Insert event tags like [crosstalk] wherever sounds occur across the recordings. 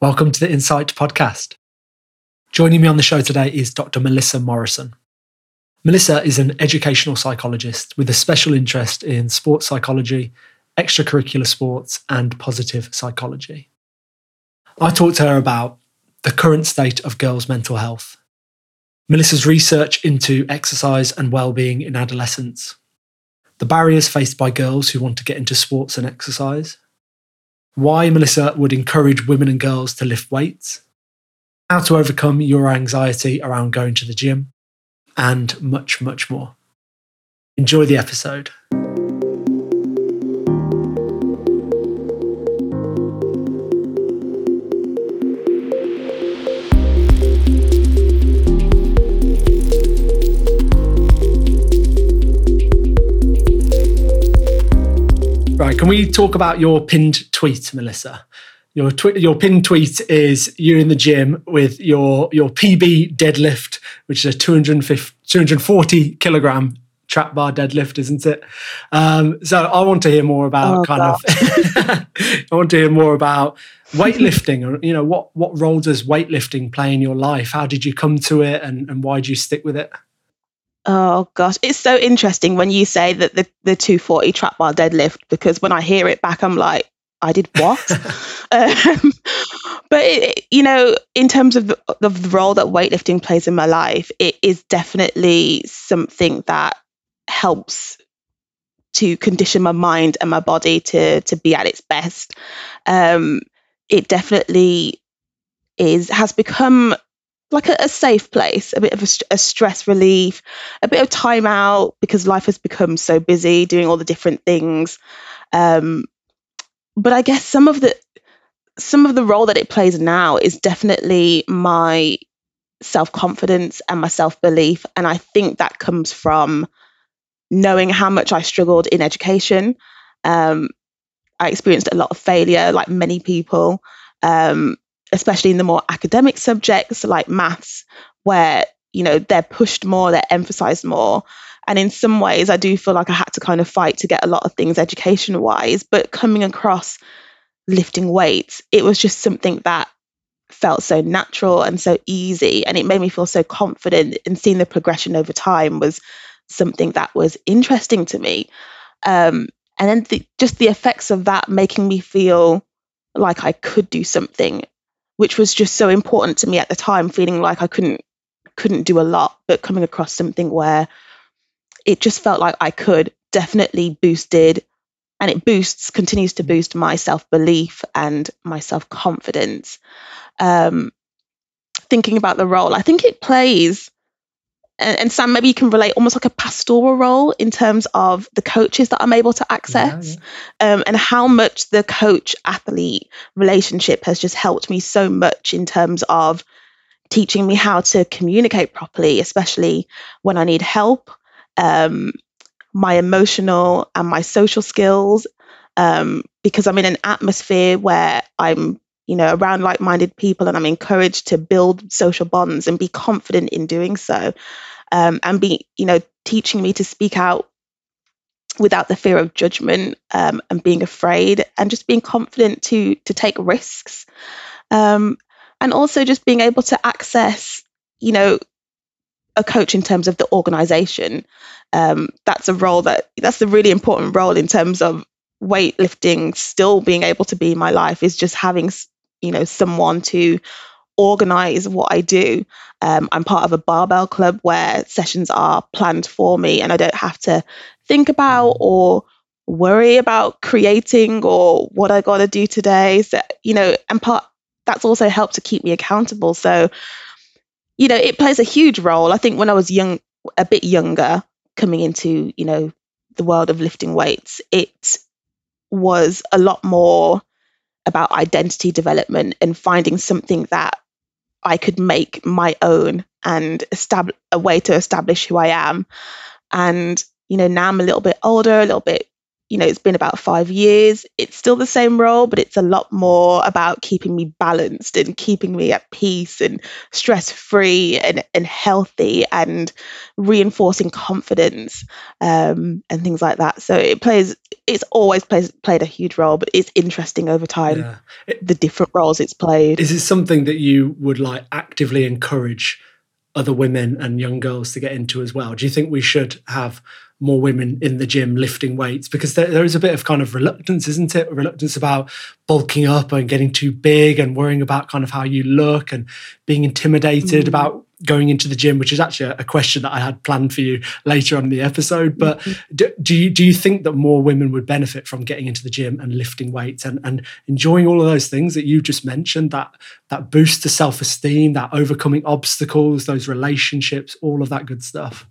Welcome to the Insight Podcast. Joining me on the show today is Dr. Melissa Morrison. Melissa is an educational psychologist with a special interest in sports psychology, extracurricular sports, and positive psychology. I talked to her about the current state of girls' mental health, Melissa's research into exercise and well-being in adolescence, the barriers faced by girls who want to get into sports and exercise, why Melissa would encourage women and girls to lift weights, how to overcome your anxiety around going to the gym, and much, much more. Enjoy the episode. Right, can we talk about your pinned tweet, Melissa? Your your pinned tweet is you're in the gym with your your PB deadlift, which is a 250, 240 kilogram trap bar deadlift, isn't it? Um, so I want to hear more about Oh, kind of. [laughs] I want to hear more about weightlifting. Or you know, what what role does weightlifting play in your life? How did you come to it, and and why do you stick with it? Oh gosh, it's so interesting when you say that the the 240 trap bar deadlift because when I hear it back, I'm like, I did what? [laughs] [laughs] um, but it, you know, in terms of the, of the role that weightlifting plays in my life, it is definitely something that helps to condition my mind and my body to to be at its best. Um, it definitely is has become like a, a safe place, a bit of a, a stress relief, a bit of time out because life has become so busy doing all the different things. Um, but I guess some of the some of the role that it plays now is definitely my self confidence and my self belief, and I think that comes from knowing how much I struggled in education. Um, I experienced a lot of failure, like many people. Um, especially in the more academic subjects like maths, where you know they're pushed more, they're emphasized more. And in some ways, I do feel like I had to kind of fight to get a lot of things education wise. But coming across lifting weights, it was just something that felt so natural and so easy. And it made me feel so confident. And seeing the progression over time was something that was interesting to me. Um, and then the, just the effects of that making me feel like I could do something which was just so important to me at the time feeling like i couldn't couldn't do a lot but coming across something where it just felt like i could definitely boosted and it boosts continues to boost my self-belief and my self-confidence. Um, thinking about the role i think it plays and, and sam maybe you can relate almost like a pastoral role in terms of the coaches that i'm able to access um, and how much the coach athlete relationship has just helped me so much in terms of teaching me how to communicate properly, especially when I need help, um, my emotional and my social skills, um, because I'm in an atmosphere where I'm you know around like-minded people and i'm encouraged to build social bonds and be confident in doing so um, and be you know teaching me to speak out without the fear of judgment um, and being afraid and just being confident to to take risks. Um, and also just being able to access you know a coach in terms of the organization. Um, that's a role that that's a really important role in terms of weightlifting. Still being able to be in my life is just having you know someone to organize what I do. Um, I'm part of a barbell club where sessions are planned for me and I don't have to think about or worry about creating or what I got to do today. So, you know, and part that's also helped to keep me accountable. So, you know, it plays a huge role. I think when I was young, a bit younger, coming into, you know, the world of lifting weights, it was a lot more about identity development and finding something that I could make my own and establish a way to establish who I am. And you know, now I'm a little bit older, a little bit you know, it's been about five years. It's still the same role, but it's a lot more about keeping me balanced and keeping me at peace and stress free and, and healthy and reinforcing confidence um, and things like that. So it plays, it's always plays, played a huge role, but it's interesting over time yeah. it, the different roles it's played. Is it something that you would like actively encourage other women and young girls to get into as well? Do you think we should have more women in the gym lifting weights because there, there is a bit of kind of reluctance, isn't it? Reluctance about bulking up and getting too big and worrying about kind of how you look and being intimidated mm. about going into the gym, which is actually a, question that I had planned for you later on in the episode. But mm-hmm. do, do, you do you think that more women would benefit from getting into the gym and lifting weights and, and enjoying all of those things that you just mentioned, that that boost to self-esteem, that overcoming obstacles, those relationships, all of that good stuff?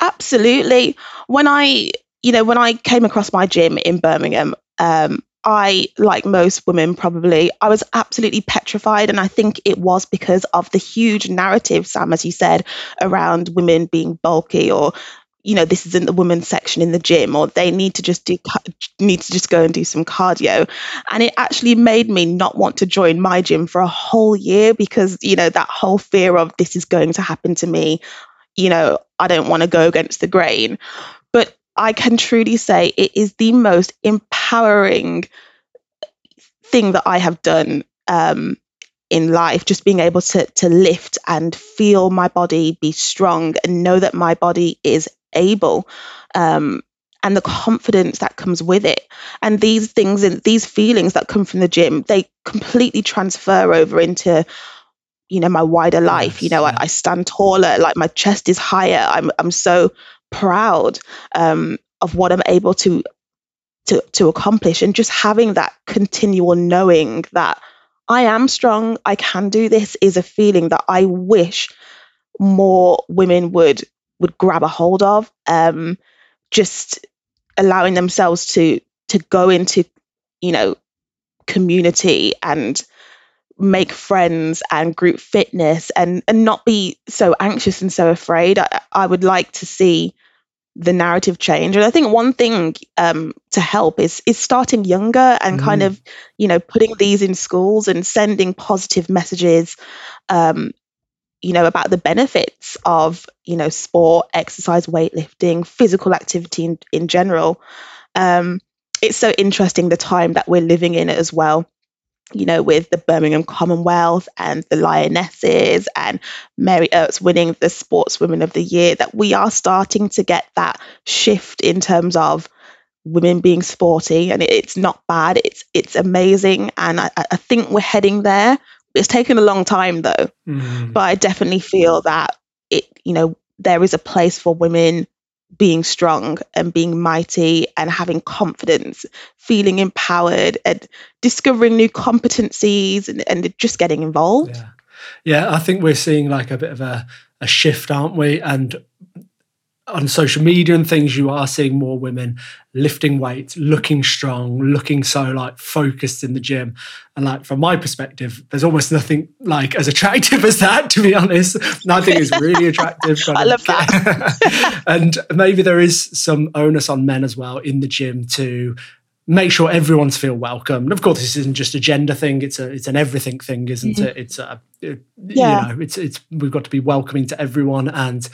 Absolutely. When I, you know, when I came across my gym in Birmingham, um, I, like most women, probably, I was absolutely petrified. And I think it was because of the huge narrative, Sam, as you said, around women being bulky or, you know, this isn't the women's section in the gym or they need to just do, need to just go and do some cardio. And it actually made me not want to join my gym for a whole year because, you know, that whole fear of this is going to happen to me you know, I don't want to go against the grain. But I can truly say it is the most empowering thing that I have done um, in life. Just being able to to lift and feel my body be strong and know that my body is able. Um, and the confidence that comes with it and these things and these feelings that come from the gym they completely transfer over into you know my wider life yes, you know yeah. I, I, stand taller like my chest is higher i'm i'm so proud um, of what i'm able to to to accomplish and just having that continual knowing that i am strong i can do this is a feeling that i wish more women would would grab a hold of um, just allowing themselves to to go into you know community and make friends and group fitness and and not be so anxious and so afraid. I, I would like to see the narrative change. And i think one thing um, to help is is starting younger and mm. kind of you know putting these in schools and sending positive messages um, you know about the benefits of you know sport exercise weightlifting physical activity in, in general. Um, it's so interesting the time that we're living in as well you know, with the Birmingham Commonwealth and the Lionesses and Mary Earps winning the Sportswomen of the Year, that we are starting to get that shift in terms of women being sporty, and it's not bad. It's it's amazing, and I, I think we're heading there. It's taken a long time though, mm. but I definitely feel that it, you know, there is a place for women being strong and being mighty and having confidence, feeling empowered and discovering new competencies and, and just getting involved. Yeah. yeah, I think we're seeing like a bit of a, a shift, aren't we? And on social media and things, you are seeing more women lifting weights, looking strong, looking so like focused in the gym. And like from my perspective, there's almost nothing like as attractive [laughs] as that, to be honest. I think it's really attractive. [laughs] I love that. [laughs] and maybe there is some onus on men as well in the gym to make sure everyone's feel welcome. And of course, this isn't just a gender thing; it's a it's an everything thing, isn't mm-hmm. it? It's a it, yeah. you know, it's it's we've got to be welcoming to everyone, and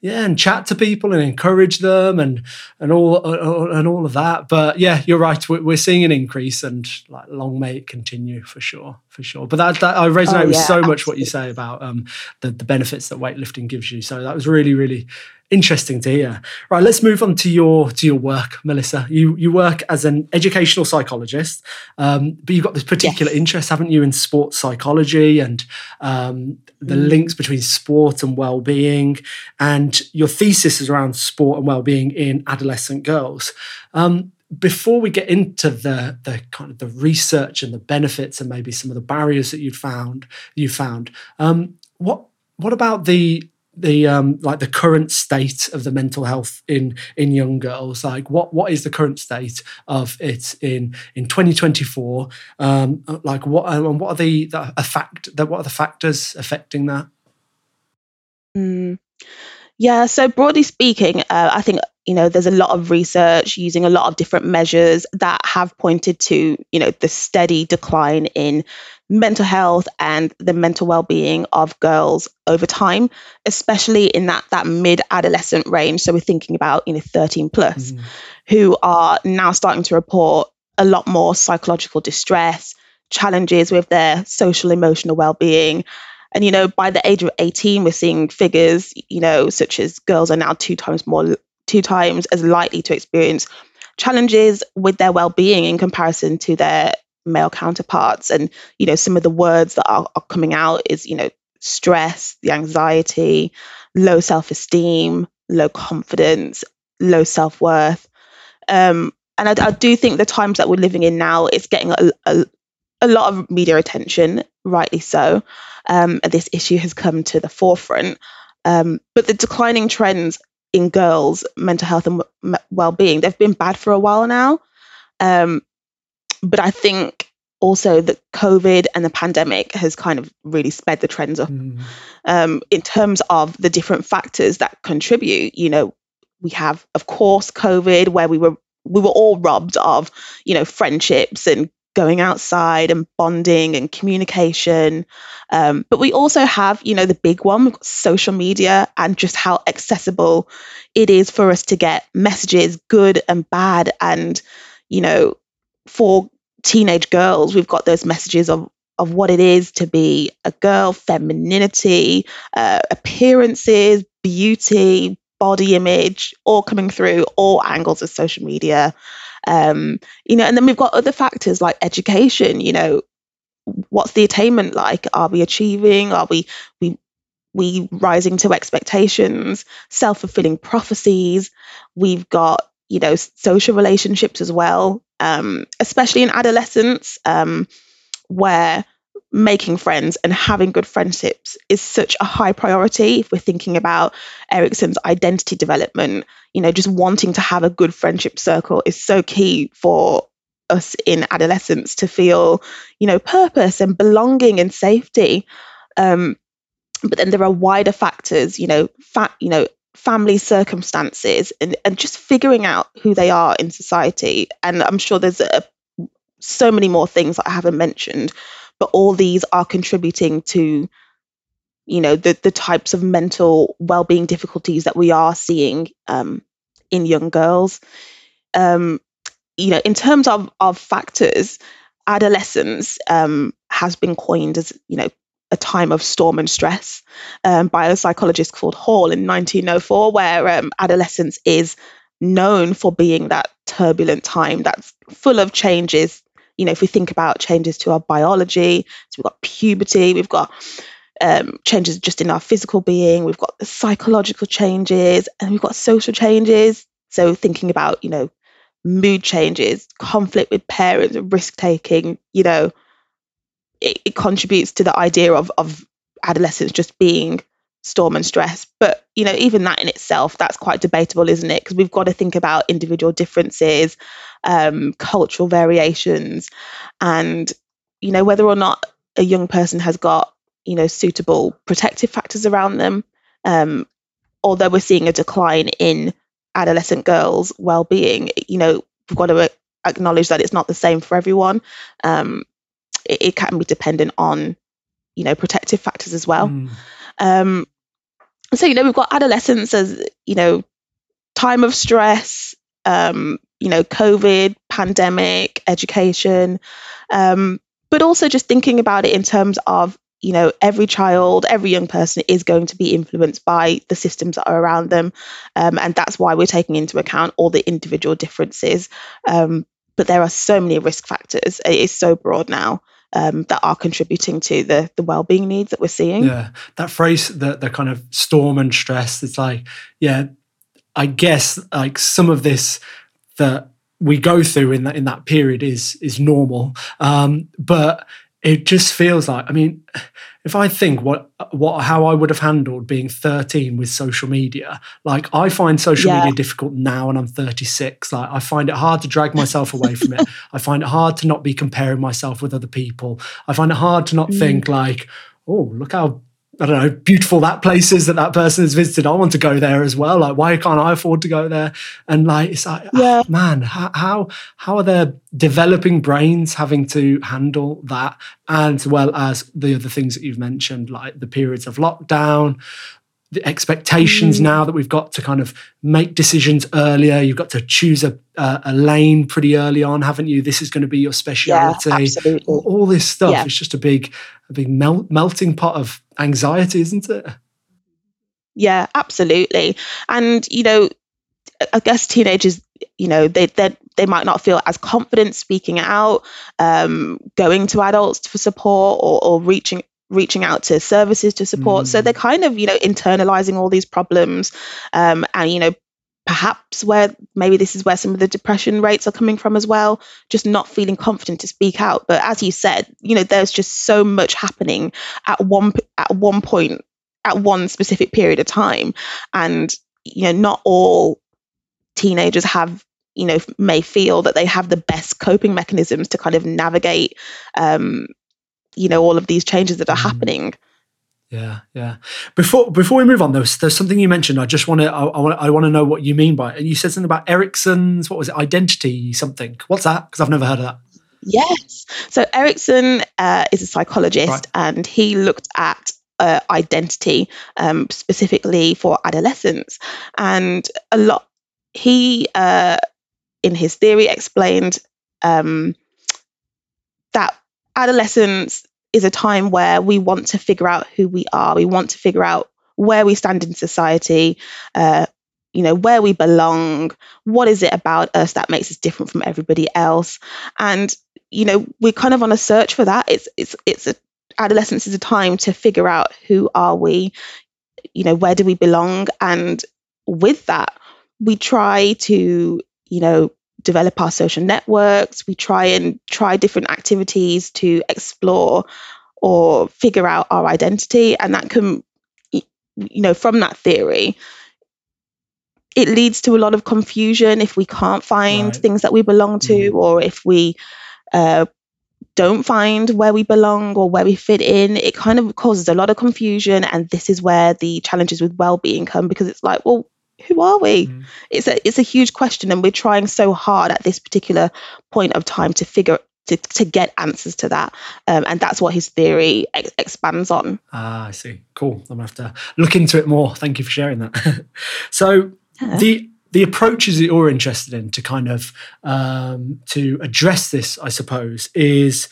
yeah, and chat to people and encourage them, and and all uh, and all of that. But yeah, you're right. We're, we're seeing an increase, and like long may it continue for sure, for sure. But that, that I resonate oh, yeah, with so absolutely. much what you say about um, the the benefits that weightlifting gives you. So that was really really interesting to hear. Right, let's move on to your to your work, Melissa. You you work as an educational psychologist, um, but you've got this particular yes. interest, haven't you, in sports psychology and um, the mm. links between sport and well-being. And your thesis is around sport and well-being in adolescent girls. Um, before we get into the the kind of the research and the benefits and maybe some of the barriers that you found you found um, what what about the the um like the current state of the mental health in in young girls like what what is the current state of it in in 2024 um like what and what are the the effect that what are the factors affecting that mm. yeah so broadly speaking uh, i think you know there's a lot of research using a lot of different measures that have pointed to you know the steady decline in mental health and the mental well-being of girls over time especially in that that mid adolescent range so we're thinking about you know 13 plus mm. who are now starting to report a lot more psychological distress challenges with their social emotional well-being and you know by the age of 18 we're seeing figures you know such as girls are now two times more two times as likely to experience challenges with their well-being in comparison to their male counterparts. And you know some of the words that are, are coming out is you know stress the anxiety low self-esteem low confidence low self-worth. Um, and I, I, do think the times that we're living in now is getting a, a, a lot of media attention rightly so. Um, this issue has come to the forefront. Um, but the declining trends in girls mental health and well-being they've been bad for a while now. Um, but I think also that COVID and the pandemic has kind of really sped the trends up mm. um, in terms of the different factors that contribute. You know, we have, of course, COVID, where we were we were all robbed of, you know, friendships and going outside and bonding and communication. Um, but we also have, you know, the big one, social media and just how accessible it is for us to get messages, good and bad, and you know, for teenage girls, we've got those messages of of what it is to be a girl, femininity, uh, appearances, beauty, body image, all coming through all angles of social media. Um, you know, and then we've got other factors like education. You know, what's the attainment like? Are we achieving? Are we we we rising to expectations? Self fulfilling prophecies. We've got you know social relationships as well um, especially in adolescence, um, where making friends and having good friendships is such a high priority. If we're thinking about Erikson's identity development, you know, just wanting to have a good friendship circle is so key for us in adolescence to feel, you know, purpose and belonging and safety. Um, but then there are wider factors, you know, fat, you know, family circumstances and, and just figuring out who they are in society. And I'm sure there's a, so many more things that I haven't mentioned, but all these are contributing to, you know, the, the types of mental well-being difficulties that we are seeing um, in young girls. Um, you know, in terms of, of factors, adolescence um, has been coined as, you know, a time of storm and stress um, by a psychologist called Hall in 1904, where um, adolescence is known for being that turbulent time that's full of changes. You know, if we think about changes to our biology, so we've got puberty, we've got um, changes just in our physical being, we've got the psychological changes, and we've got social changes. So thinking about, you know, mood changes, conflict with parents, risk taking, you know, it, it contributes to the idea of of adolescence just being storm and stress. But you know, even that in itself, that's quite debatable, isn't it? Because we've got to think about individual differences, um, cultural variations, and you know whether or not a young person has got you know suitable protective factors around them. Um, although we're seeing a decline in adolescent girls' well-being, you know we've got to acknowledge that it's not the same for everyone. Um, it, it can be dependent on you know protective factors as well mm. um so you know we've got adolescence as you know time of stress um you know covid pandemic education um but also just thinking about it in terms of you know every child every young person is going to be influenced by the systems that are around them um, and that's why we're taking into account all the individual differences um, but there are so many risk factors it is so broad now um, that are contributing to the the well-being needs that we're seeing. Yeah, that phrase, the the kind of storm and stress. It's like, yeah, I guess like some of this that we go through in that in that period is is normal, um, but it just feels like. I mean, if I think what what how I would have handled being 13 with social media, like I find social yeah. media difficult now and I'm 36. Like I find it hard to drag myself away from it. [laughs] I find it hard to not be comparing myself with other people. I find it hard to not mm. think like, oh, look how I don't know, beautiful that place is that that person has visited. I want to go there as well. Like, why can't I afford to go there? And like, it's like, yeah. oh, man, how, how, how are their developing brains having to handle that? And as well as the other things that you've mentioned, like the periods of lockdown, the expectations mm. now that we've got to kind of make decisions earlier. You've got to choose a, a, a lane pretty early on, haven't you? This is going to be your speciality. Yeah, all, all, this stuff yeah. is just a big, a big mel- melting pot of anxiety, isn't it? Yeah, absolutely. And you know, I guess teenagers, you know, they they they might not feel as confident speaking out, um, going to adults for support, or, or reaching reaching out to services to support. Mm. So they're mm. kind of, you know, internalizing all these problems. Um, and, you know, perhaps where maybe this is where some of the depression rates are coming from as well, just not feeling confident to speak out. But as you said, you know, there's just so much happening at one at one point at one specific period of time. And, you know, not all teenagers have you know may feel that they have the best coping mechanisms to kind of navigate um, you know all of these changes that are mm. happening yeah yeah. Before before we move on there's there's something you mentioned. I just want to I, I, want I want to know what you mean by it. And you said something about erikson's what was it identity something. What's that? Because i've never heard of that. Yes. So erikson uh, is a psychologist right. and he looked at uh, identity um, specifically for adolescents. And a lot he uh, in his theory explained um, that adolescence is a time where we want to figure out who we are. We want to figure out where we stand in society, uh, you know, where we belong. What is it about us that makes us different from everybody else? And you know, we're kind of on a search for that. It's it's it's a adolescence is a time to figure out who are we, you know, where do we belong, and with that, we try to you know develop our social networks. We try and try different activities to explore or figure out our identity. And that can, you know, from that theory, it leads to a lot of confusion if we can't find right. things that we belong to mm. or if we uh, don't find where we belong or where we fit in. It kind of causes a lot of confusion. And this is where the challenges with well being come because it's like, well, who are we? Mm. It's a it's a huge question, and we're trying so hard at this particular point of time to figure to, to get answers to that, um, and that's what his theory ex- expands on. Ah, I see. Cool. I'm gonna have to look into it more. Thank you for sharing that. [laughs] so yeah. the the approaches that you're interested in to kind of um, to address this, I suppose, is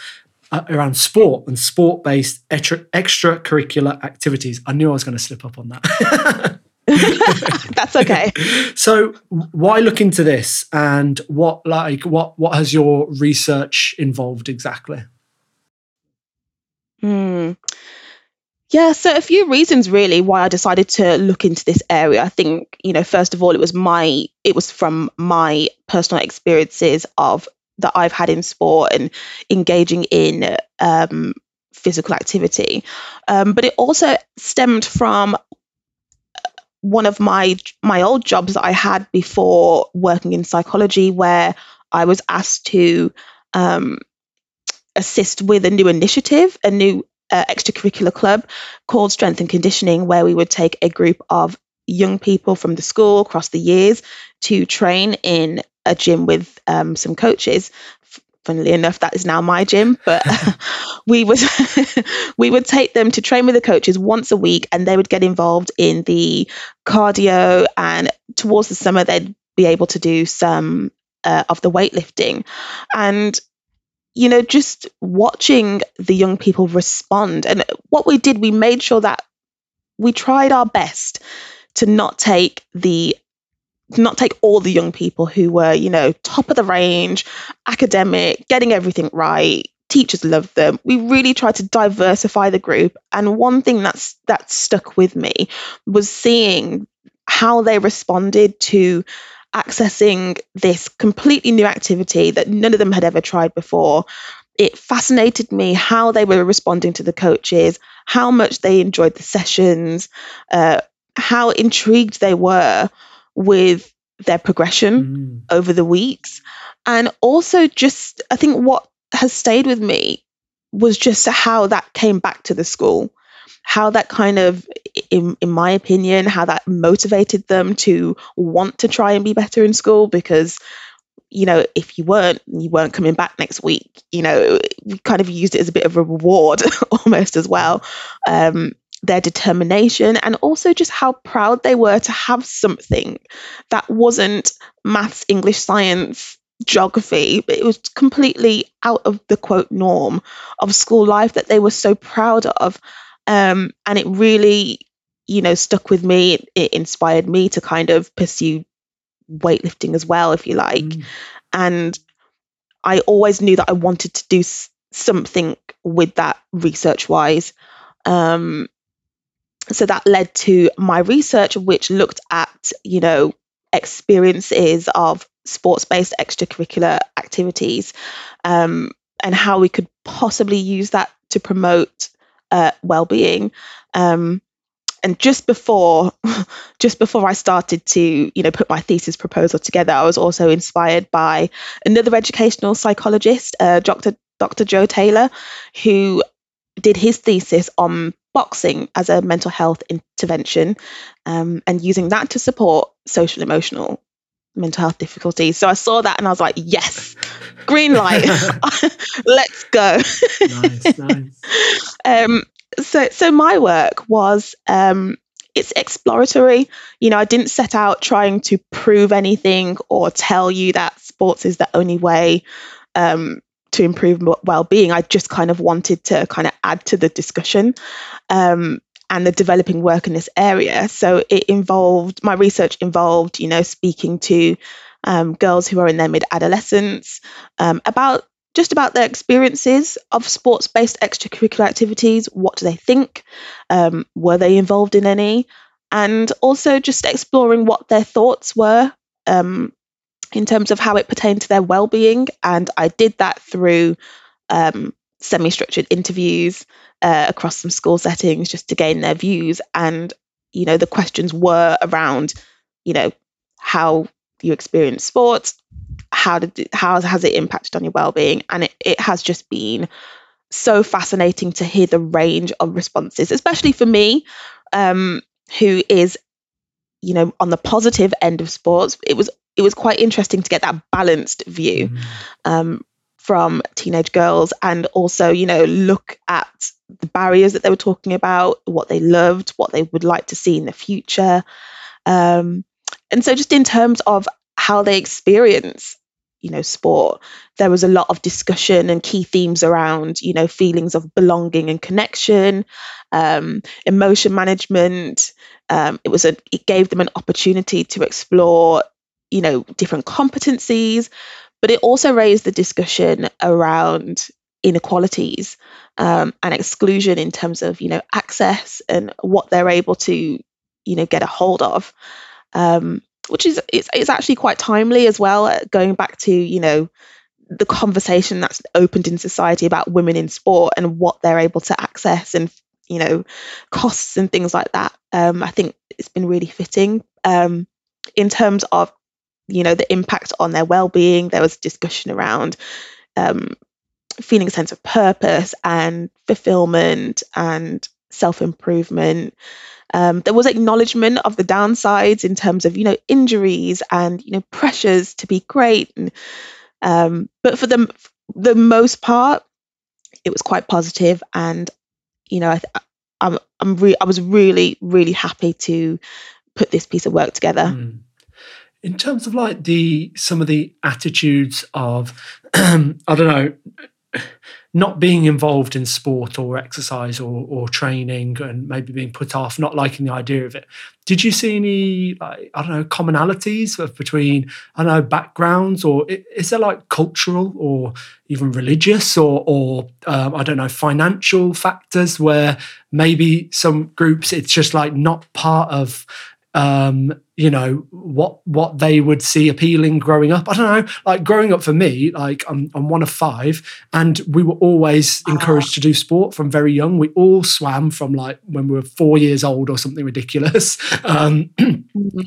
uh, around sport and sport based extra, extracurricular activities. I knew I was going to slip up on that. [laughs] [laughs] That's okay. so why look into this and what like what what has your research involved exactly? Hmm. Yeah, so a few reasons really why I decided to look into this area. I think, you know, first of all, it was my it was from my personal experiences of that I've had in sport and engaging in um, physical activity. Um, but it also stemmed from one of my my old jobs that I had before working in psychology, where I was asked to um, assist with a new initiative, a new uh, extracurricular club called Strength and Conditioning, where we would take a group of young people from the school across the years to train in a gym with um, some coaches funnily enough, that is now my gym. But [laughs] we would [laughs] we would take them to train with the coaches once a week, and they would get involved in the cardio. And towards the summer, they'd be able to do some uh, of the weightlifting, and you know, just watching the young people respond. And what we did, we made sure that we tried our best to not take the not take all the young people who were, you know, top of the range, academic, getting everything right. Teachers loved them. We really tried to diversify the group. And one thing that's that stuck with me was seeing how they responded to accessing this completely new activity that none of them had ever tried before. It fascinated me how they were responding to the coaches, how much they enjoyed the sessions, uh, how intrigued they were with their progression mm. over the weeks. And also, just I think what has stayed with me was just how that came back to the school. how that kind of in, in my opinion how that motivated them to want to try and be better in school because you know if you weren't you weren't coming back next week you know we kind of used it as a bit of a reward [laughs] almost as well um, their determination and also just how proud they were to have something that wasn't maths english science geography, but it was completely out of the quote norm of school life that they were so proud of. Um, and it really, you know, stuck with me. It, it, inspired me to kind of pursue weightlifting as well, if you like. Mm. And I always knew that I wanted to do s- something with that research wise. Um, so that led to my research, which looked at, you know, experiences of sports based extracurricular activities um, and how we could possibly use that to promote uh, well-being. Um, and just before [laughs] just before i started to you know put my thesis proposal together i was also inspired by another educational psychologist uh, dr dr joe taylor who did his thesis on boxing as a mental health intervention um, and using that to support social emotional mental health difficulties. So I saw that and I was like, yes, green light, [laughs] [laughs] let's go. nice, nice. [laughs] Um, so, so my work was um, it's exploratory. You know, I didn't set out trying to prove anything or tell you that sports is the only way um, to improve well-being. I just kind of wanted to kind of add to the discussion. Um, and the developing work in this area. So it involved my research involved, you know, speaking to um, girls who are in their mid adolescence um, about just about their experiences of sports based extracurricular activities. What do they think? Um, were they involved in any? And also just exploring what their thoughts were um, in terms of how it pertained to their well being. And I did that through um, semi structured interviews uh, across some school settings just to gain their views. And, you know, the questions were around, you know, how you experience sports, how did how has it impacted on your well-being, and it, it has just been so fascinating to hear the range of responses, especially for me, um, who is, you know, on the positive end of sports. It was it was quite interesting to get that balanced view mm. um, from teenage girls and also, you know, look at the barriers that they were talking about, what they loved, what they would like to see in the future. Um, and so, just in terms of how they experience, you know, sport, there was a lot of discussion and key themes around, you know, feelings of belonging and connection, um, emotion management. Um, it was a, it gave them an opportunity to explore, you know, different competencies, but it also raised the discussion around inequalities um, and exclusion in terms of you know access and what they're able to you know get a hold of um, which is it's, it's actually quite timely as well uh, going back to you know the conversation that's opened in society about women in sport and what they're able to access and you know costs and things like that. Um, i think it's been really fitting um, in terms of you know the impact on their well-being. There was discussion around um, feeling a sense of purpose and fulfillment and self-improvement. Um, there was acknowledgement of the downsides in terms of you know injuries and you know pressures to be great and, um, but for the the most part it was quite positive and you know I, I'm I'm re- I was really really happy to put this piece of work together. Mm in terms of like the some of the attitudes of [clears throat] I don't know not being involved in sport or exercise or, or training and maybe being put off, not liking the idea of it. Did you see any, like, I don't know, commonalities of between, I don't know, backgrounds or is there like cultural or even religious or, or um, I don't know, financial factors where maybe some groups it's just like not part of um, you know what what they would see appealing growing up. I don't know like growing up for me like i'm, I'm one of five and we were always ah. encouraged to do sport from very young. We all swam from like when we were four years old or something ridiculous. [laughs] Um,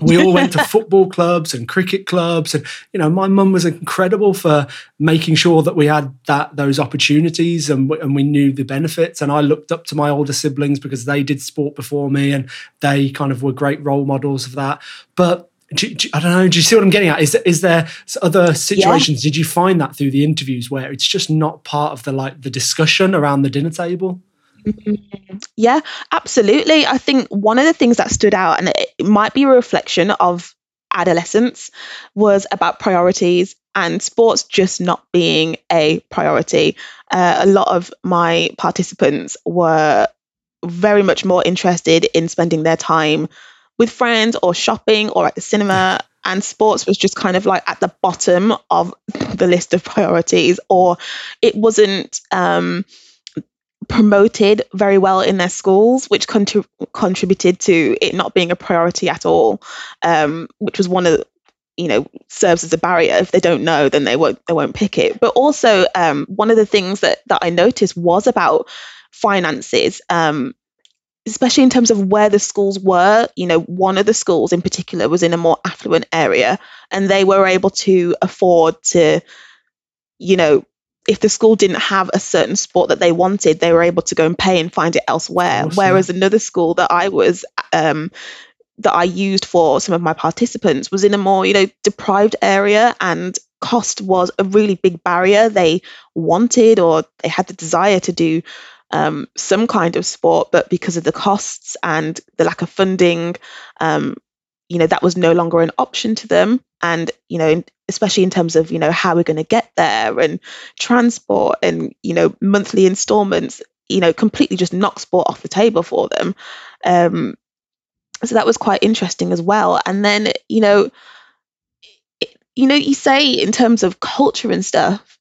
we all went to [laughs] football clubs and cricket clubs and you know my mum was incredible for making sure that we had that those opportunities and, and we knew the benefits. And i looked up to my older siblings because they did sport before me and they kind of were great role models of that but do, do, I don't know. Do you see what I'm getting at? Is is there other situations? Yeah. Did you find that through the interviews where it's just not part of the like the discussion around the dinner table? Mm-hmm. Yeah, absolutely. I think one of the things that stood out, and it might be a reflection of adolescence, was about priorities and sports just not being a priority. Uh, a lot of my participants were very much more interested in spending their time with friends or shopping or at the cinema and sports was just kind of like at the bottom of the list of priorities or it wasn't um, promoted very well in their schools which contributed to it not being a priority at all um, which was one of the, you know serves as a barrier. If they don't know then they won't they won't pick it. But also um, one of the things that that i noticed was about finances. Um, especially in terms of where the schools were, you know, one of the schools in particular was in a more affluent area and they were able to afford to, you know, if the school didn't have a certain sport that they wanted, they were able to go and pay and find it elsewhere. Awesome. Whereas another school that I was, um, that I used for some of my participants was in a more, you know, deprived area and cost was a really big barrier. They wanted or they had the desire to do um, some kind of sport, but because of the costs and the lack of funding, um, you know, that was no longer an option to them. And, you know, especially in terms of, you know, how we're going to get there and transport and, you know, monthly installments, you know, completely just knock sport off the table for them. Um, so that was quite interesting as well. And then, you know, you know, you say in terms of culture and stuff,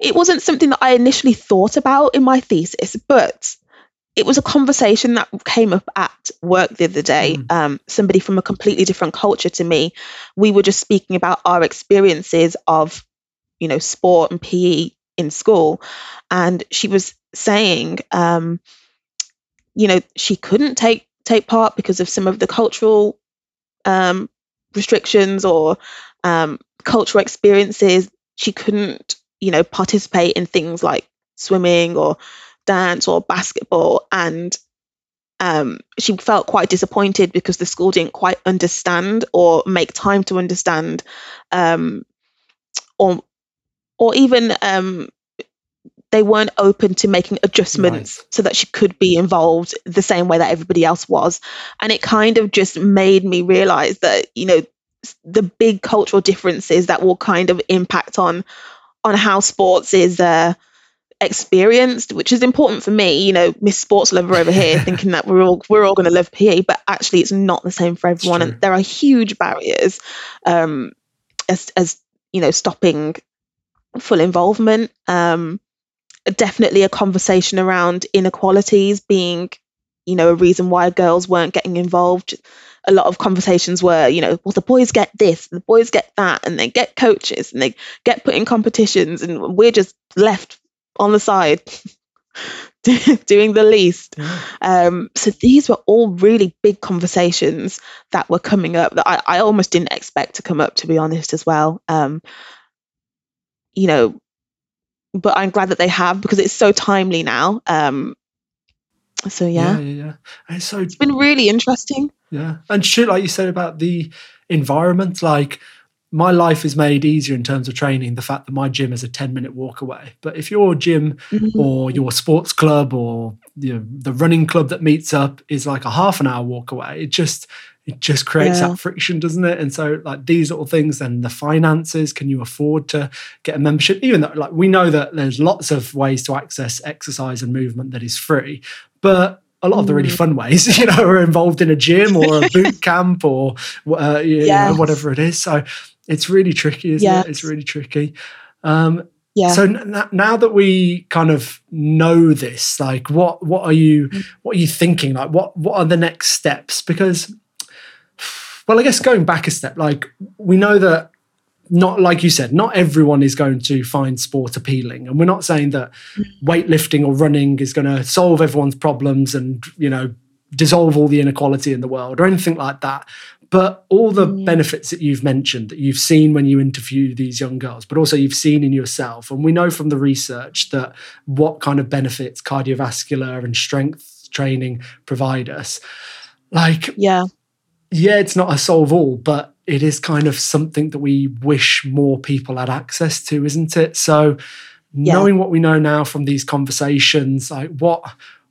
it wasn't something that I initially thought about in my thesis, but it was a conversation that came up at work the other day. Mm. Um, somebody from a completely different culture to me. We were just speaking about our experiences of, you know, sport and PE in school, and she was saying, um, you know, she couldn't take take part because of some of the cultural um, restrictions or um, cultural experiences. She couldn't you know, participate in things like swimming or dance or basketball. And um, she felt quite disappointed because the school didn't quite understand or make time to understand, um, or or even um, they weren't open to making adjustments so that she could be involved the same way that everybody else was. And it kind of just made me realize that you know the big cultural differences that will kind of impact on on how sports is uh, experienced, which is important for me. You know, Miss Sports Lover over here, [laughs] thinking that we're all we're all going to love PE, but actually, it's not the same for everyone, and there are huge barriers um, as as you know stopping full involvement. Um, definitely a conversation around inequalities being, you know, a reason why girls weren't getting involved a lot of conversations were, you know, well, the boys get this, the boys get that, and they get coaches and they get put in competitions, and we're just left on the side [laughs] doing the least. Um, so these were all really big conversations that were coming up that I, I almost didn't expect to come up, to be honest, as well. Um, you know, but I'm glad that they have because it's so timely now. Um, so yeah, yeah, yeah. yeah. And so it's been really interesting. Yeah, and shit, like you said about the environment, like my life is made easier in terms of training. The fact that my gym is a ten minute walk away, but if your gym mm-hmm. or your sports club or you know, the running club that meets up is like a half an hour walk away, it just it just creates yeah. that friction, doesn't it? And so, like these little things, and the finances, can you afford to get a membership? Even though, like, we know that there's lots of ways to access exercise and movement that is free, but a lot of the really mm. fun ways, [laughs] you know, are involved in a gym or a boot [laughs] camp or uh, you yes. know, whatever it is. So it's really tricky, isn't yes. it? It's really tricky. Um, yeah. So n- now that we kind of know this, like, what what are you mm. what are you thinking? Like, what what are the next steps? Because well, I guess going back a step, like we know that not like you said, not everyone is going to find sport appealing. And we're not saying that weightlifting or running is going to solve everyone's problems and, you know, dissolve all the inequality in the world or anything like that. But all the mm. benefits that you've mentioned that you've seen when you interview these young girls, but also you've seen in yourself. And we know from the research that what kind of benefits cardiovascular and strength training provide us. Like, yeah. Yeah, it's not a solve all, but it is kind of something that we wish more people had access to, isn't it? So, yeah. knowing what we know now from these conversations, like what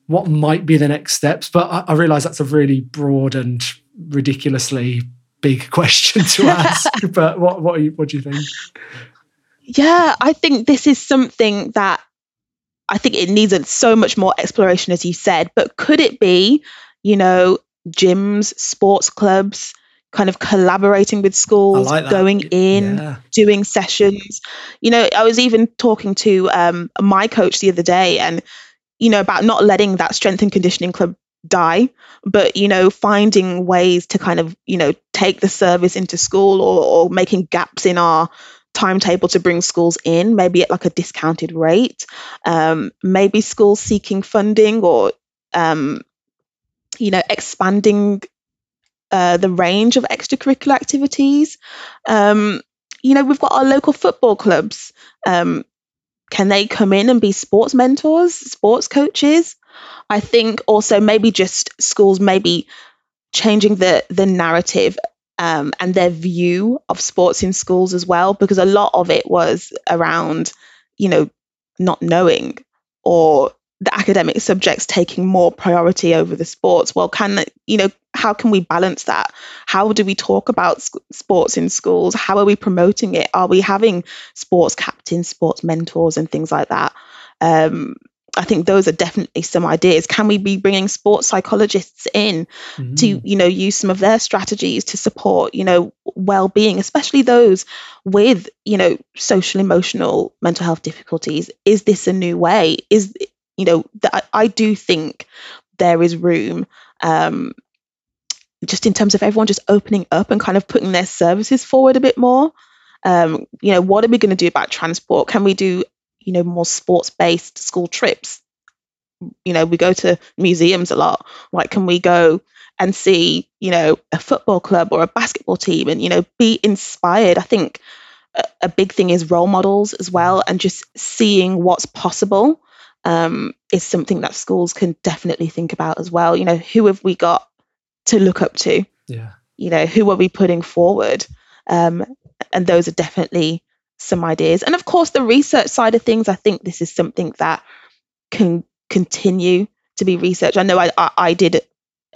what might be the next steps, but I, I realize that's a really broad and ridiculously big [laughs] question to ask. [laughs] but what what you, what do you think? Yeah, I think this is something that I think it needs so much more exploration, as you said. But could it be, you know, gyms, sports clubs, kind of collaborating with schools, like going in, yeah. doing sessions. You know, I was even talking to um, my coach the other day and, you know, about not letting that strength and conditioning club die, but, you know, finding ways to kind of, you know, take the service into school or, or making gaps in our timetable to bring schools in, maybe at like a discounted rate. Um, maybe schools seeking funding or, um, you know, expanding uh, the range of extracurricular activities. Um, you know, we've got our local football clubs. Um, can they come in and be sports mentors, sports coaches? I think also maybe just schools maybe changing the the narrative um, and their view of sports in schools as well, because a lot of it was around, you know, not knowing or the academic subjects taking more priority over the sports well can you know how can we balance that how do we talk about sports in schools how are we promoting it are we having sports captains sports mentors and things like that um, I think those are definitely some ideas. Can we be bringing sports psychologists in mm-hmm. to, you know, use some of their strategies to support, you know, well-being, especially those with, you know, social emotional mental health difficulties? Is this a new way? Is you know, I, I do think there is room um, just in terms of everyone just opening up and kind of putting their services forward a bit more. Um, you know, what are we going to do about transport? Can we do, you know, more sports based school trips? You know, we go to museums a lot. Like, can we go and see, you know, a football club or a basketball team and, you know, be inspired? I think a, a big thing is role models as well and just seeing what's possible um, is something that schools can definitely think about as well. You know, who have we got to look up to? Yeah. You know, who are we putting forward? Um, and those are definitely some ideas. And of course, the research side of things, I think this is something that can continue to be researched. I know I, I, I did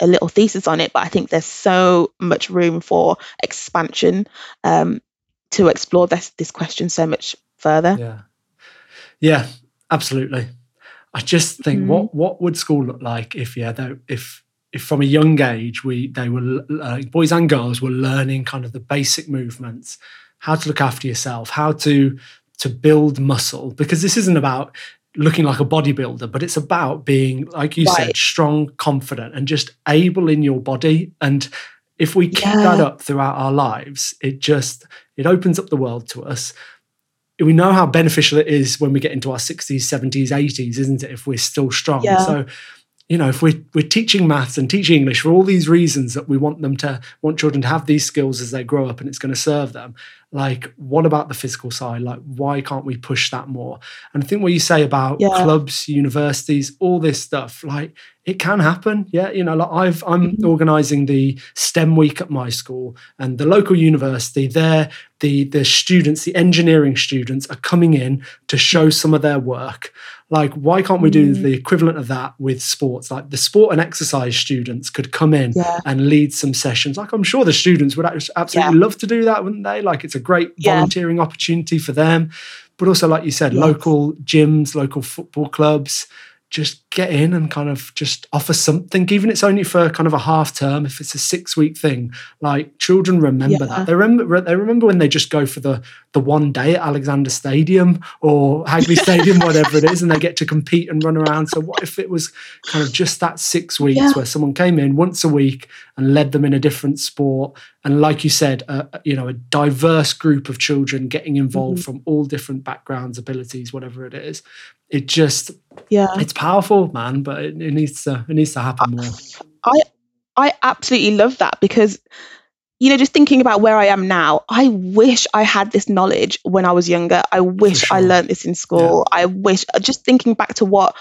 a little thesis on it, but I think there's so much room for expansion um, to explore this this question so much further. Yeah, yeah, absolutely. I just think mm what what would school look like if yeah they, if if from a young age we they were uh, boys and girls were learning kind of the basic movements, how to look after yourself, how to to build muscle because this isn't about looking like a bodybuilder, but it's about being like you right. said strong, confident, and just able in your body and if we keep yeah. that up throughout our lives it just it opens up the world to us we know how beneficial it is when we get into our 60s 70s 80s isn't it if we're still strong yeah. so you know if we're, we're teaching maths and teaching english for all these reasons that we want them to want children to have these skills as they grow up and it's going to serve them like what about the physical side like why can't we push that more and i think what you say about yeah. clubs universities all this stuff like it can happen yeah you know like i've i'm mm-hmm. organizing the stem week at my school and the local university there the the students the engineering students are coming in to show some of their work like why can't we do mm. the equivalent of that with sports like the sport and exercise students could come in yeah. and lead some sessions like i'm sure the students would absolutely yeah. love to do that wouldn't they like it's a great yeah. volunteering opportunity for them but also like you said yes. local gyms local football clubs just get in and kind of just offer something, even if it's only for kind of a half term, if it's a six week thing. Like children remember yeah. that. They remember they remember when they just go for the the one day at Alexander Stadium or Hagley Stadium, [laughs] whatever it is, and they get to compete and run around. So what if it was kind of just that six weeks yeah. where someone came in once a week and led them in a different sport, and like you said, uh, you know, a diverse group of children getting involved mm-hmm. from all different backgrounds, abilities, whatever it is. It just, yeah, it's powerful, man. But it, it needs to, it needs to happen more. I, I absolutely love that because you know, just thinking about where I am now, I wish I had this knowledge when I was younger. I wish sure. I learned this in school. Yeah. I wish, just thinking back to what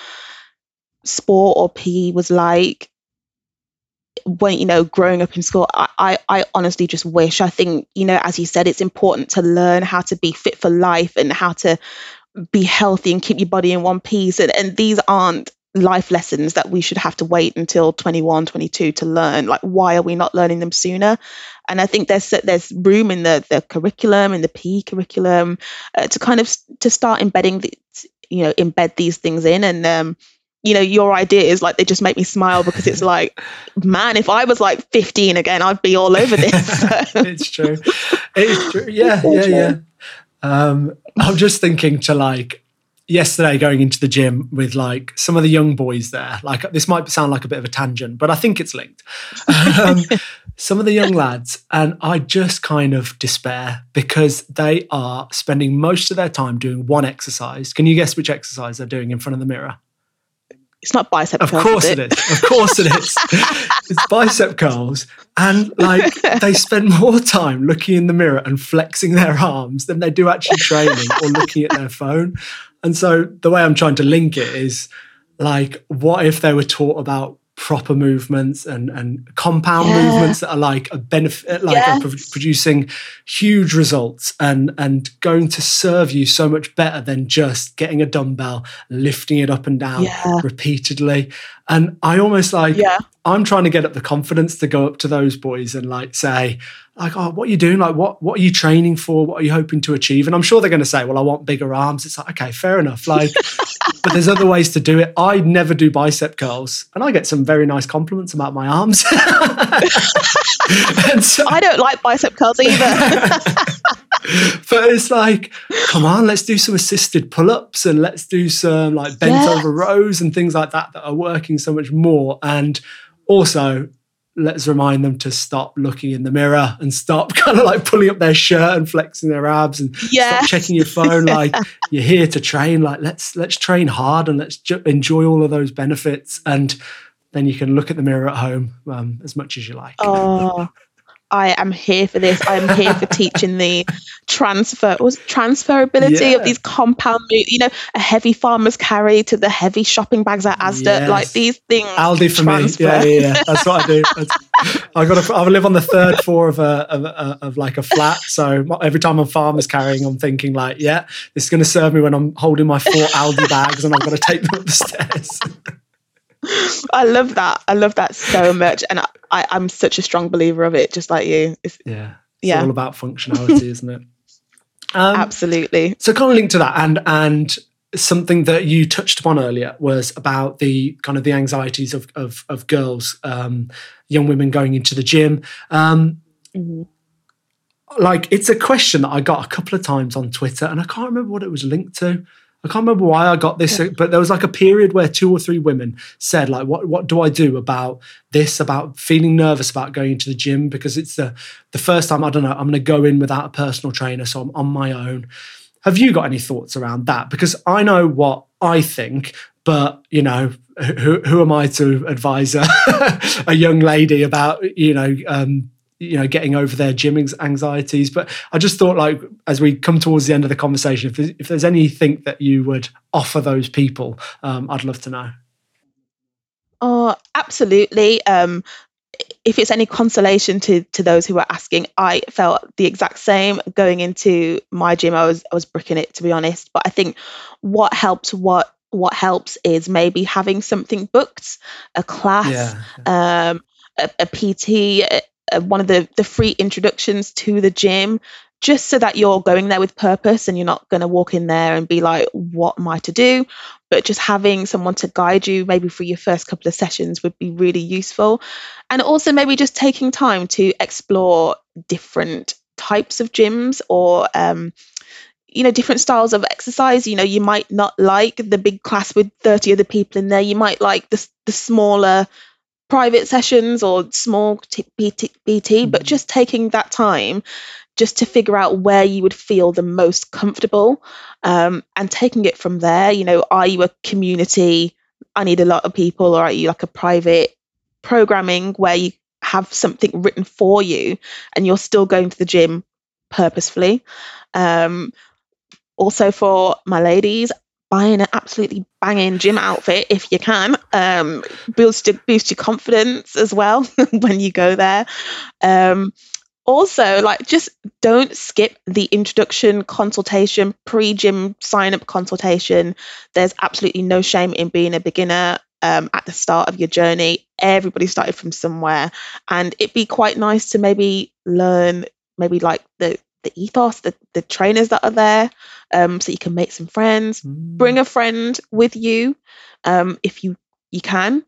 sport or PE was like when, you know, growing up in school, I, I, I honestly just wish. I think, you know, as you said, it's important to learn how to be fit for life and how to be healthy and keep your body in one piece. And, and these aren't life lessons that we should have to wait until 21 22 to learn. Like why are we not learning them sooner? And i think there's there's room in the the curriculum in the p curriculum uh, to kind of to start embedding the you know embed these things in. And um you know your ideas like they just make me smile because it's like man if i was like 15 again i'd be all over this. [laughs] It's true. It's true. Yeah yeah yeah. um i'm just thinking to like yesterday going into the gym with like some of the young boys there. Like this might sound like a bit of a tangent, but I think it's linked. Um, [laughs] some of the young lads, and I just kind of despair because they are spending most of their time doing one exercise. Can you guess which exercise they're doing in front of the mirror? It's not bicep of curls. Of course it? it is. Of course it is. [laughs] it's bicep curls. And like they spend more time looking in the mirror and flexing their arms than they do actually training or looking at their phone. And so the way I'm trying to link it is like, what if they were taught about proper movements and and compound yeah. movements that are like a benefit like yes. pro- producing huge results and and going to serve you so much better than just getting a dumbbell lifting it up and down yeah. repeatedly and i almost like yeah. i'm trying to get up the confidence to go up to those boys and like say like, oh, what are you doing? Like, what what are you training for? What are you hoping to achieve? And I'm sure they're going to say, well, I want bigger arms. It's like, okay, fair enough. Like, but there's other ways to do it. I never do bicep curls, and I get some very nice compliments about my arms. [laughs] so, I don't like bicep curls either. [laughs] but it's like, come on, let's do some assisted pull-ups and let's do some like bent yes. over rows and things like that that are working so much more. And also let's remind them to stop looking in the mirror and stop [laughs] kind of like pulling up their shirt and flexing their abs and yes. stop checking your phone. [laughs] Like you're here to train. Like let's let's train hard and let's ju- enjoy all of those benefits. And then you can look at the mirror at home um, as much as you like. Oh I am here for this. I'm here for teaching the transfer was transferability yeah. of these compound, you know, a heavy farmer's carry to the heavy shopping bags at Asda. Yes. Like these things. Aldi for transfer. me. Yeah, yeah, yeah. That's what I do. [laughs] I got. I live on the third floor of a, of, a, of like a flat. So every time I'm farmer's carrying, I'm thinking like, yeah, this is going to serve me when I'm holding my four Aldi bags and I've got to take them up the stairs. [laughs] [laughs] I love that. I love that so much, and I, I, am such a strong believer of it, just like you. It's, yeah, it's yeah. all about functionality, isn't it? [laughs] Um, Absolutely. So, kind of linked to that, and and something that you touched upon earlier was about the kind of the anxieties of of, of girls, um, young women going into the gym. Um, mm-hmm. Like, it's a question that I got a couple of times on Twitter, and I can't remember what it was linked to. I can't remember why I got this, but there was like a period where two or three women said, like, what what do I do about this, about feeling nervous about going to the gym? Because it's the the first time, I don't know, I'm gonna go in without a personal trainer, so I'm on my own. Have you got any thoughts around that? Because I know what I think, but you know, who, who am I to advise a, [laughs] a young lady about, you know, um, you know getting over their gym anxieties. But i just thought like as we come towards the end of the conversation if there's, if there's anything that you would offer those people um, i'd love to know. Oh absolutely. Um, if it's any consolation to to those who are asking i felt the exact same going into my gym. I was i was bricking it to be honest. But i think what helps what what helps is maybe having something booked a class yeah. um, a, a, PT, uh, one of the the free introductions to the gym just so that you're going there with purpose and you're not going to walk in there and be like what am i to do? But just having someone to guide you maybe for your first couple of sessions would be really useful. And also maybe just taking time to explore different types of gyms or um, you know different styles of exercise. You know you might not like the big class with 30 other people in there. You might like the, the smaller private sessions or small t- PT, PT but mm-hmm. just taking that time just to figure out where you would feel the most comfortable um, and taking it from there you know are you a community i need a lot of people or are you like a private programming where you have something written for you and you're still going to the gym purposefully um, also for my ladies, buying an absolutely banging gym outfit if you can. Um, boost your, boost your confidence as well [laughs] when you go there. Um, also, like just don't skip the introduction consultation, pre-gym sign-up consultation. There's absolutely no shame in being a beginner. Um, at the start of your journey, everybody started from somewhere, and it'd be quite nice to maybe learn maybe like the the ethos, the, the trainers that are there, um, so you can make some friends. Mm. Bring a friend with you um, if you you can,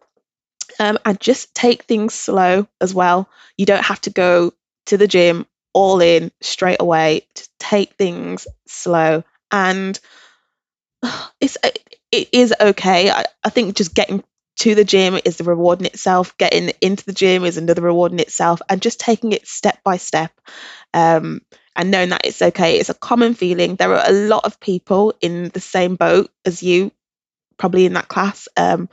um, and just take things slow as well. You don't have to go to the gym all in straight away. To take things slow, and [sighs] it's it is okay. I, I think just getting to the gym is the reward in itself. Getting into the gym is another reward in itself, and just taking it step by step. Um, and knowing that it's okay. It's a common feeling. There are a lot of people in the same boat as you, probably in that class. Um,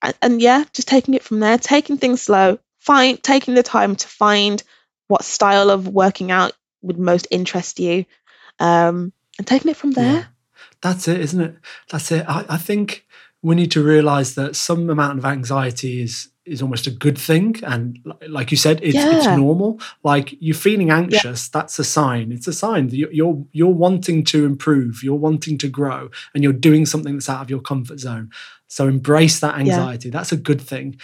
and, and yeah, just taking it from there, taking things slow, find taking the time to find what style of working out would most interest you, um, and taking it from there. Yeah. That's it, isn't it? That's it. I, I think we need to realize that some amount of anxiety is is almost a good thing and like you said it's, yeah. it's normal like you're feeling anxious yeah. that's a sign it's a sign that you're you're wanting to improve you're wanting to grow and you're doing something that's out of your comfort zone so embrace that anxiety yeah. that's a good thing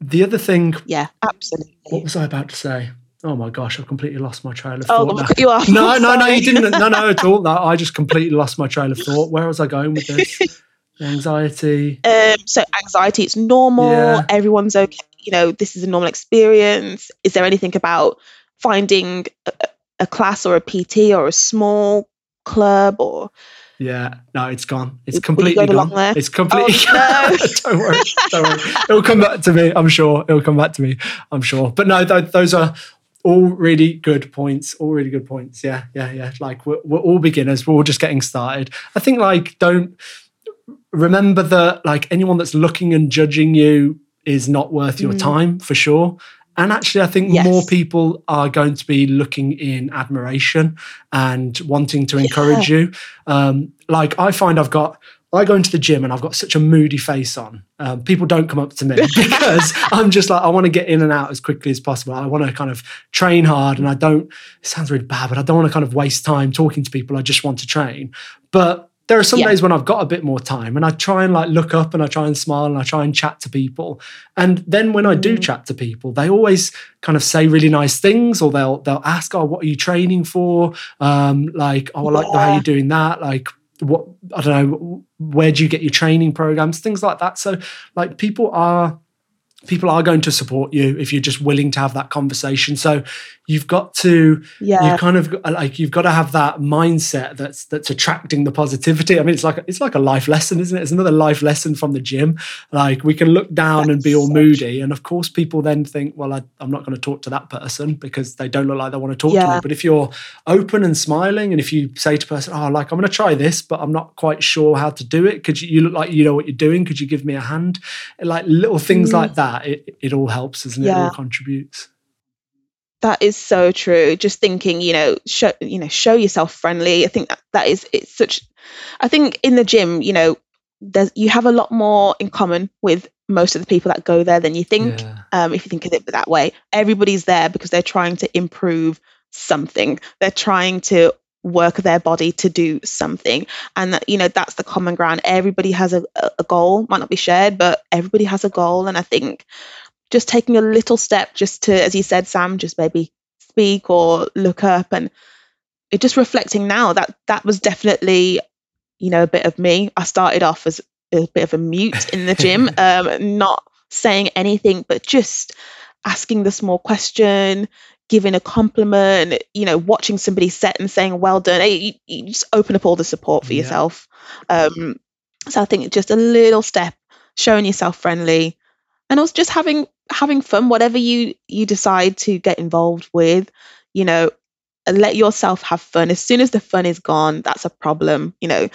the other thing yeah absolutely what was i about to say Oh my gosh, I've completely lost my trail of oh, thought. Oh, you are. No, no, no, you [laughs] didn't. No, no, at all. No, I just completely lost my trail of thought. Where was I going with this? [laughs] Anxiety. Um, so anxiety, it's normal. Yeah. Everyone's okay. You know, this is a normal experience. Is there anything about finding a, a class or a PT or a small club or? Yeah, no, it's gone. It's completely gone. It's completely. Oh, no. [laughs] don't worry, don't worry. It'll come back to me. I'm sure it'll come back to me. I'm sure. But no, th- those are all really good points. All really good points. Yeah, yeah, yeah. Like we're, we're all beginners. We're all just getting started. I think like don't remember that like anyone that's looking and judging you is not worth your mm. time for sure. And actually, I think yes. more people are going to be looking in admiration and wanting to encourage yeah. you. Um, like I find I've got, I go into the gym and I've got such a moody face on. Um, people don't come up to me [laughs] because I'm just like, I want to get in and out as quickly as possible. I want to kind of train hard and I don't, it sounds really bad, but I don't want to kind of waste time talking to people. I just want to train. But there are some yeah. days when I've got a bit more time and I try and like look up and I try and smile and I try and chat to people. And then when I do mm. chat to people, they always kind of say really nice things or they'll they'll ask, Oh, what are you training for? Um, like, oh, I like yeah. how you're doing that. Like what I don't know, where do you get your training programs? Things like that. So like people are people are going to support you if you're just willing to have that conversation. So you've got to yeah. you kind of like you've got to have that mindset that's that's attracting the positivity. I mean it's like it's like a life lesson isn't it? It's another life lesson from the gym. Like we can look down that's and be all moody and of course people then think well I, am not going to talk to that person because they don't look like they want to talk yeah. to me. But if you're open and smiling and if you say to a person oh like i'm going to try this but i'm not quite sure how to do it. Could you, you look like you know what you're doing. Could you give me a hand? Like little things mm. like that it, it all helps doesn't it yeah. it all contributes that is so true. Just thinking, you know, show you know, show yourself friendly. I think that, that is it's such. I think in the gym, you know, there's you have a lot more in common with most of the people that go there than you think. Yeah. Um, if you think of it that way, everybody's there because they're trying to improve something. They're trying to work their body to do something. And that you know that's the common ground. Everybody has a, a goal might not be shared but everybody has a goal. And i think just taking a little step just to, as you said, Sam, just maybe speak or look up and it just reflecting now that that was definitely, you know, a bit of me. I started off as a bit of a mute in the gym, [laughs] um, not saying anything, but just asking the small question, giving a compliment, you know, watching somebody set and saying well done. You, you just open up all the support for Yeah. yourself. Um, so I think it's just a little step, showing yourself friendly, and also just having having fun. Whatever you you decide to get involved with, you know, let yourself have fun. As soon as the fun is gone, that's a problem. You know,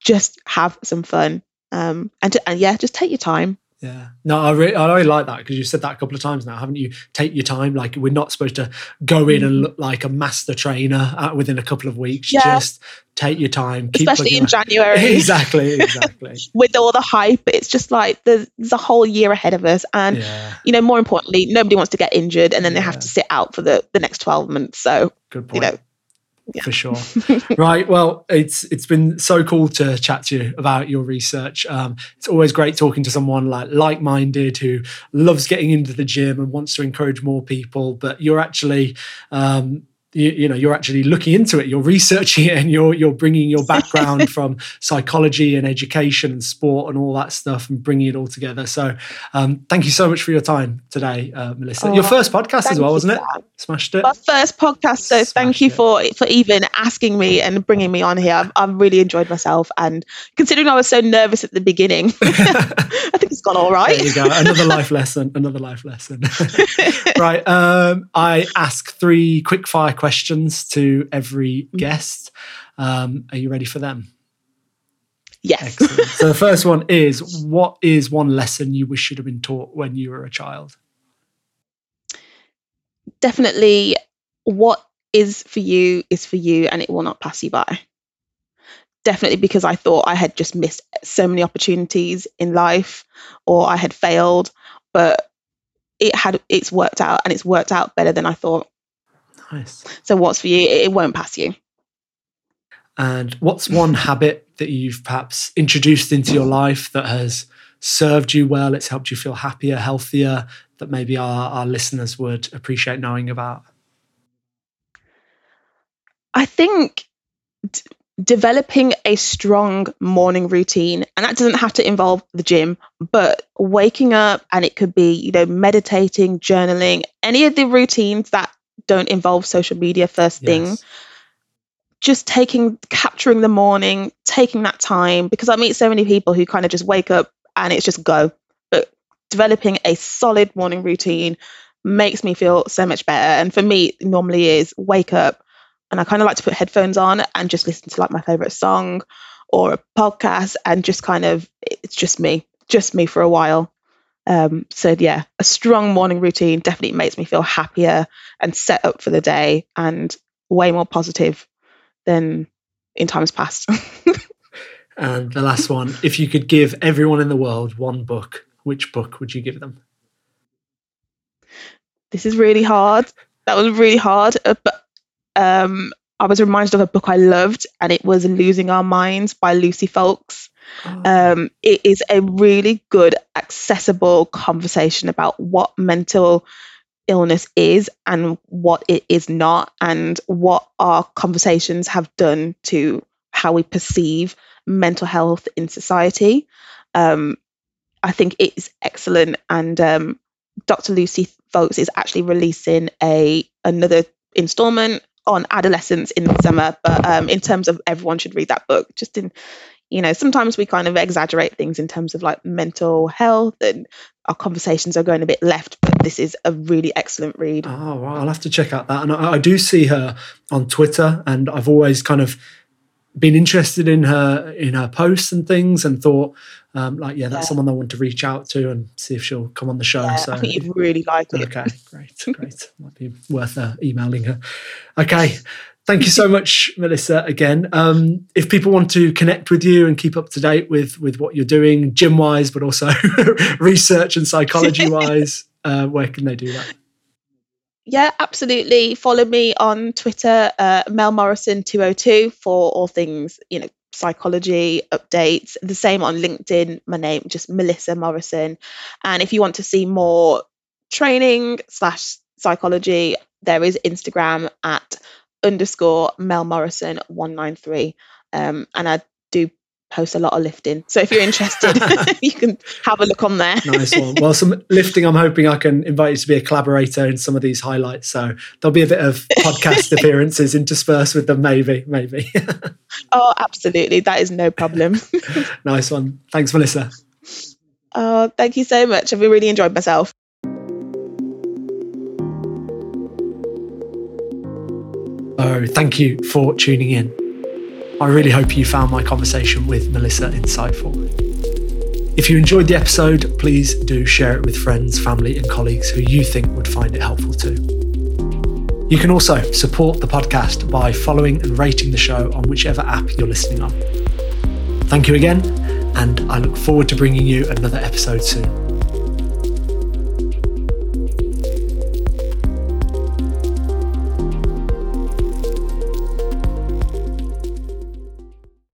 just have some fun. Um, and to, and yeah, just take your time. Yeah. No, I really, I really like that because you said that a couple of times now, haven't you? Take your time. Like we're not supposed to go in and Mhm. look like a master trainer uh, within a couple of weeks. Yeah. Just take your time. Keep Especially in plugging January. [laughs] exactly. Exactly. [laughs] with all the hype. It's just like there's, there's a whole year ahead of us, and yeah. you know, more importantly, nobody wants to get injured, and then they have to sit out for the the next twelve months. So Good you point. know, yeah. For sure. [laughs] right. Well, it's it's been so cool to chat to you about your research. Um, it's always great talking to someone like like-minded who loves getting into the gym and wants to encourage more people. But you're actually, um, you, you know, you're actually looking into it. You're researching it, and you're you're bringing your background [laughs] from psychology and education and sport and all that stuff, and bringing it all together. So, um, thank you so much for your time today, uh, Melissa. your Oh, first podcast as well, wasn't it? Sam. Smashed it. My first podcast, so Smashed thank you it. for for even asking me and bringing me on here. I've, I've really enjoyed myself, and considering I was so nervous at the beginning, [laughs] [laughs] I think it's gone all right. There you go. Another life lesson. Another life lesson. right. Um, I ask three quick fire questions to every guest. Um, are you ready for them? yes. So the [laughs] first one is what is one lesson you wish you'd have been taught when you were a child? definitely what is for you is for you and it will not pass you by. Definitely because I thought I had just missed so many opportunities in life or I had failed, but it had it's worked out and it's worked out better than I thought. Nice. So what's for you, it, won't pass you. And what's one habit that you've perhaps introduced into your life that has served you well? It's helped you feel happier, healthier, that maybe our, our listeners would appreciate knowing about? I think d- developing a strong morning routine, and that doesn't have to involve the gym, but waking up and it could be, you know, meditating, journaling, any of the routines that don't involve social media first thing, Yes. just taking, capturing the morning, taking that time, because I meet so many people who kind of just wake up and it's just go. But developing a solid morning routine makes me feel so much better. And for me, normally is wake up and I kind of like to put headphones on and just listen to like my favorite song or a podcast and just kind of it's just me, just me for a while. Um, so yeah, a strong morning routine definitely makes me feel happier and set up for the day and way more positive than in times past. [laughs] And the last one, if you could give everyone in the world one book, which book would you give them? this is really hard. That was really hard. Uh, but um, I was reminded of a book I loved, and it was Losing Our Minds by Lucy Foulkes. Oh, Um, it is a really good, accessible conversation about what mental illness is and what it is not, and what our conversations have done to how we perceive mental health in society. Um, I think it is excellent, and um, Dr. Lucy Foulkes is actually releasing a another installment on adolescence in the summer. But um, in terms of everyone should read that book, just in you know, sometimes we kind of exaggerate things in terms of like mental health and our conversations are going a bit left, but this is a really excellent read. Oh, well, I'll have to check out that. And I, I do see her on Twitter, and I've always kind of been interested in her in her posts and things, and thought, um, like, yeah, that's Yeah. someone I want to reach out to and see if she'll come on the show. Yeah, so I think you'd really like it. Okay, great, [laughs] great. Might be worth uh, emailing her. Okay, thank you so much, Melissa. Again, um, if people want to connect with you and keep up to date with with what you're doing, gym wise, but also [laughs] research and psychology wise, [laughs] uh, where can they do that? Yeah, absolutely. Follow me on Twitter, uh, Mel Morrison 202 for all things, you know, psychology updates. The same on LinkedIn, my name, just Melissa Morrison. And if you want to see more training slash psychology, there is Instagram at underscore Mel Morrison 193. Um, and I do post a lot of lifting. So if you're interested, [laughs] [laughs] you can have a look on there. nice one. [laughs] Well, some lifting. I'm hoping I can invite you to be a collaborator in some of these highlights. So there'll be a bit of podcast appearances interspersed with them. Maybe, maybe. oh, absolutely. That is no problem. nice one. Thanks, Melissa. Oh, thank you so much. I've really enjoyed myself. Oh, thank you for tuning in. I really hope you found my conversation with Melissa insightful. If you enjoyed the episode, please do share it with friends, family, and colleagues who you think would find it helpful too. You can also support the podcast by following and rating the show on whichever app you're listening on. Thank you again, and I look forward to bringing you another episode soon.